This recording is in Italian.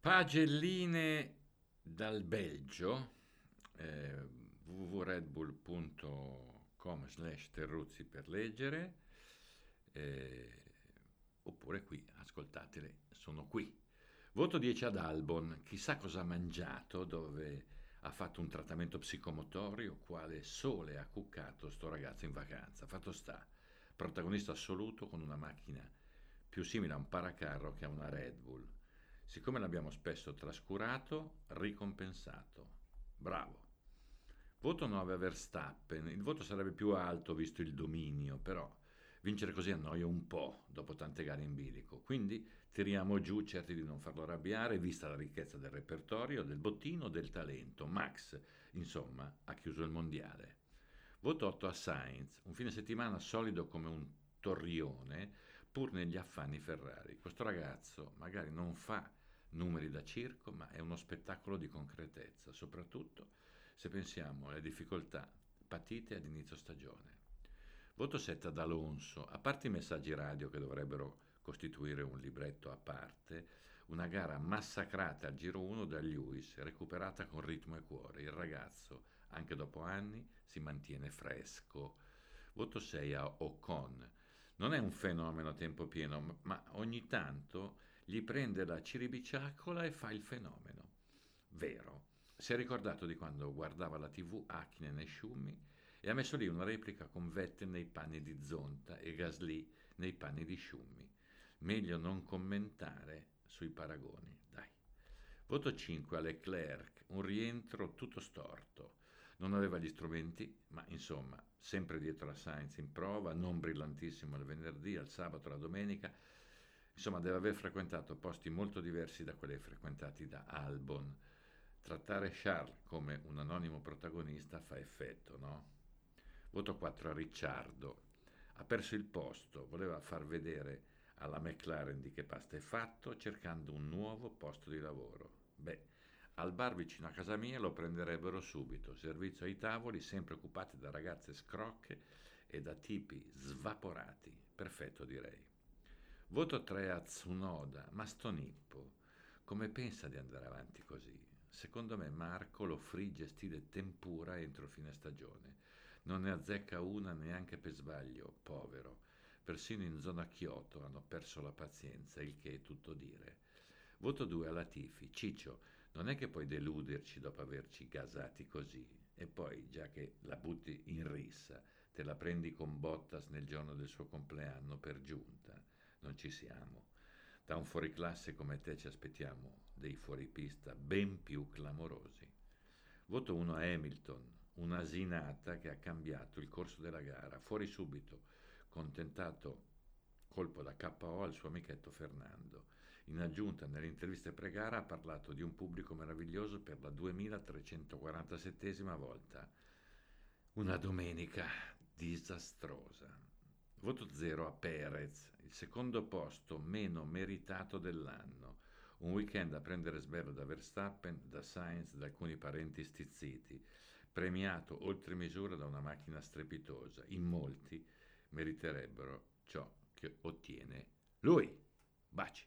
Pagelline dal Belgio, eh, www.redbull.com slash terruzzi per leggere, eh, oppure qui, ascoltatele, sono qui. Voto 10 ad Albon, chissà cosa ha mangiato, dove ha fatto un trattamento psicomotorio, quale sole ha cuccato sto ragazzo in vacanza. Fatto sta, protagonista assoluto con una macchina più simile a un paracarro che a una Red Bull Siccome l'abbiamo spesso trascurato, ricompensato. Bravo. Voto 9 a Verstappen. Il voto sarebbe più alto visto il dominio, però vincere così annoia un po' dopo tante gare in bilico. Quindi tiriamo giù, certi di non farlo arrabbiare, vista la ricchezza del repertorio, del bottino, del talento. Max, insomma, ha chiuso il mondiale. Voto 8 a Sainz. Un fine settimana solido come un torrione, pur negli affanni Ferrari. Questo ragazzo magari non fa numeri da circo, ma è uno spettacolo di concretezza, soprattutto se pensiamo alle difficoltà patite ad inizio stagione. Voto 7 ad Alonso, a parte i messaggi radio che dovrebbero costituire un libretto a parte, una gara massacrata al giro 1 da Lewis, recuperata con ritmo e cuore. Il ragazzo, anche dopo anni, si mantiene fresco. Voto 6 a Ocon. Non è un fenomeno a tempo pieno, ma ogni tanto gli prende la ciribiciacola e fa il fenomeno. Vero. Si è ricordato di quando guardava la tv Hacknen e Schumi e ha messo lì una replica con Vettel nei panni di Zonta e Gasly nei panni di Schumi. Meglio non commentare sui paragoni, dai. Voto 5 a Leclerc, un rientro tutto storto. Non aveva gli strumenti, ma insomma, sempre dietro a Sainz in prova, non brillantissimo il venerdì, al sabato, la domenica, Insomma, deve aver frequentato posti molto diversi da quelli frequentati da Albon. Trattare Charles come un anonimo protagonista fa effetto, no? Voto 4 a Ricciardo. Ha perso il posto, voleva far vedere alla McLaren di che pasta è fatto, cercando un nuovo posto di lavoro. Beh, al bar vicino a casa mia lo prenderebbero subito, servizio ai tavoli, sempre occupati da ragazze scrocche e da tipi svaporati. Perfetto, direi. Voto 3 a Tsunoda, ma sto Nippo, come pensa di andare avanti così? Secondo me Marco lo frigge stile tempura entro fine stagione. Non ne azzecca una neanche per sbaglio, povero. Persino in zona Kyoto hanno perso la pazienza, il che è tutto dire. Voto 2 a Latifi. Ciccio, non è che puoi deluderci dopo averci gasati così. E poi, già che la butti in rissa, te la prendi con Bottas nel giorno del suo compleanno per giunta non ci siamo. Da un fuoriclasse come te ci aspettiamo dei fuoripista ben più clamorosi. Voto 1 a Hamilton, un'asinata che ha cambiato il corso della gara, fuori subito, contentato colpo da KO al suo amichetto Fernando. In aggiunta, nelle interviste pre-gara ha parlato di un pubblico meraviglioso per la 2347 volta. Una domenica disastrosa. Voto 0 a Perez, il secondo posto meno meritato dell'anno. Un weekend a prendere sberla da Verstappen, da Sainz, da alcuni parenti stizziti, premiato oltre misura da una macchina strepitosa. In molti meriterebbero ciò che ottiene lui. Baci.